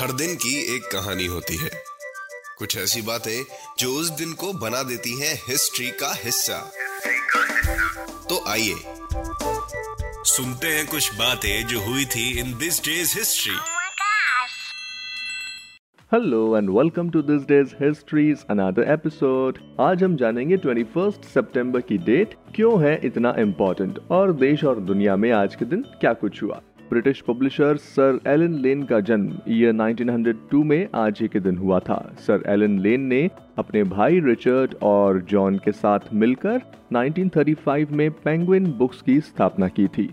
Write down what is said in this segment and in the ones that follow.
हर दिन की एक कहानी होती है। कुछ ऐसी बातें जो उस दिन को बना देती हैं हिस्ट्री का हिस्सा। तो आइए सुनते हैं कुछ बातें जो हुई थी in this day's history! Hello and welcome to this day's history's another episode आज हम जानेंगे 21 सितंबर की डेट क्यों है इतना इम्पोर्टेंट और देश और दुनिया में आज के दिन क्या कुछ हुआ। British publisher sir Allen Lane का जन्म ईयर 1902 में आज ही के दिन हुआ था। सर एलन लेन ने अपने भाई रिचर्ड और जॉन के साथ मिलकर 1935 में पेंगुइन बुक्स की स्थापना की थी।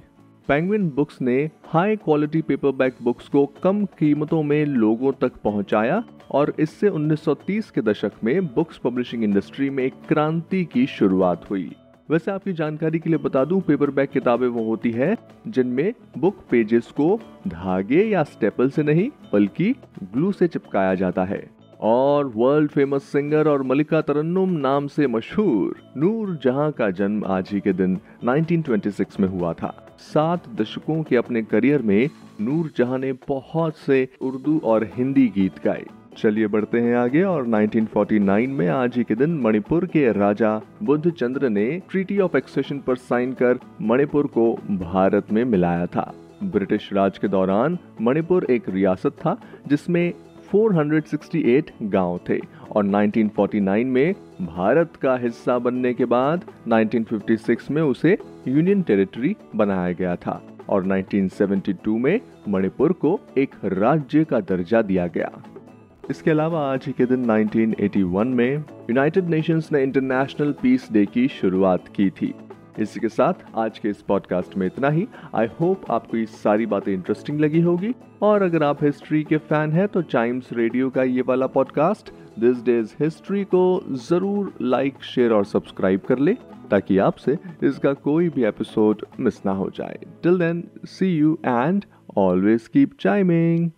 पेंगुइन बुक्स ने हाई क्वालिटी पेपरबैक बुक्स को कम कीमतों में लोगों तक पहुँचाया और इससे 1930 के दशक में बुक्स पब्लिशिंग इंडस्ट्री में क्रांति की शुरुआत हुई। वैसे आपकी जानकारी के लिए बता दूँ पेपरबैक किताबें वो होती है जिनमें बुक पेजेस को धागे या स्टेपल से नहीं, बल्कि ग्लू से चिपकाया जाता है। और वर्ल्ड फ़ेमस सिंगर और मलिका तरन्नुम नाम से मशहूर नूर जहाँ का जन्म आज ही के दिन 1926 में हुआ था। सात दशकों के अपने करियर में नूर जहाँ ने बहुत से उर्दू और हिंदी गीत गाए। चलिए बढ़ते हैं आगे और 1949 में आज ही के दिन मणिपुर के राजा बुद्ध चंद्र ने ट्रीटी ऑफ़ एक्सेशन पर साइन कर मणिपुर को भारत में मिलाया था। ब्रिटिश राज के दौरान मणिपुर एक रियासत था, जिसमें 468 गाँव थे और 1949 में भारत का हिस्सा बनने के बाद 1956 में उसे यूनियन टेरिटरी बनाया गया था और 1972 में मणिपुर को एक राज्य का दर्जा दिया गया। इसके अलावा आज ही के दिन 1981 में यूनाइटेड नेशंस ने इंटरनेशनल पीस डे की शुरुआत की थी। इसी के साथ आज के इस पॉडकास्ट में इतना ही। आई होप आपको ये सारी बातें इंटरेस्टिंग लगी होगी। और अगर आप हिस्ट्री के फ़ैन हैं तो टाइम्स रेडियो का ये वाला पॉडकास्ट दिस डेज़ हिस्ट्री को ज़रूर लाइक शेयर और सब्सक्राइब कर ले, ताकि आपसे इसका कोई भी एपिसोड मिस ना हो जाए। Till then see you and always keep chiming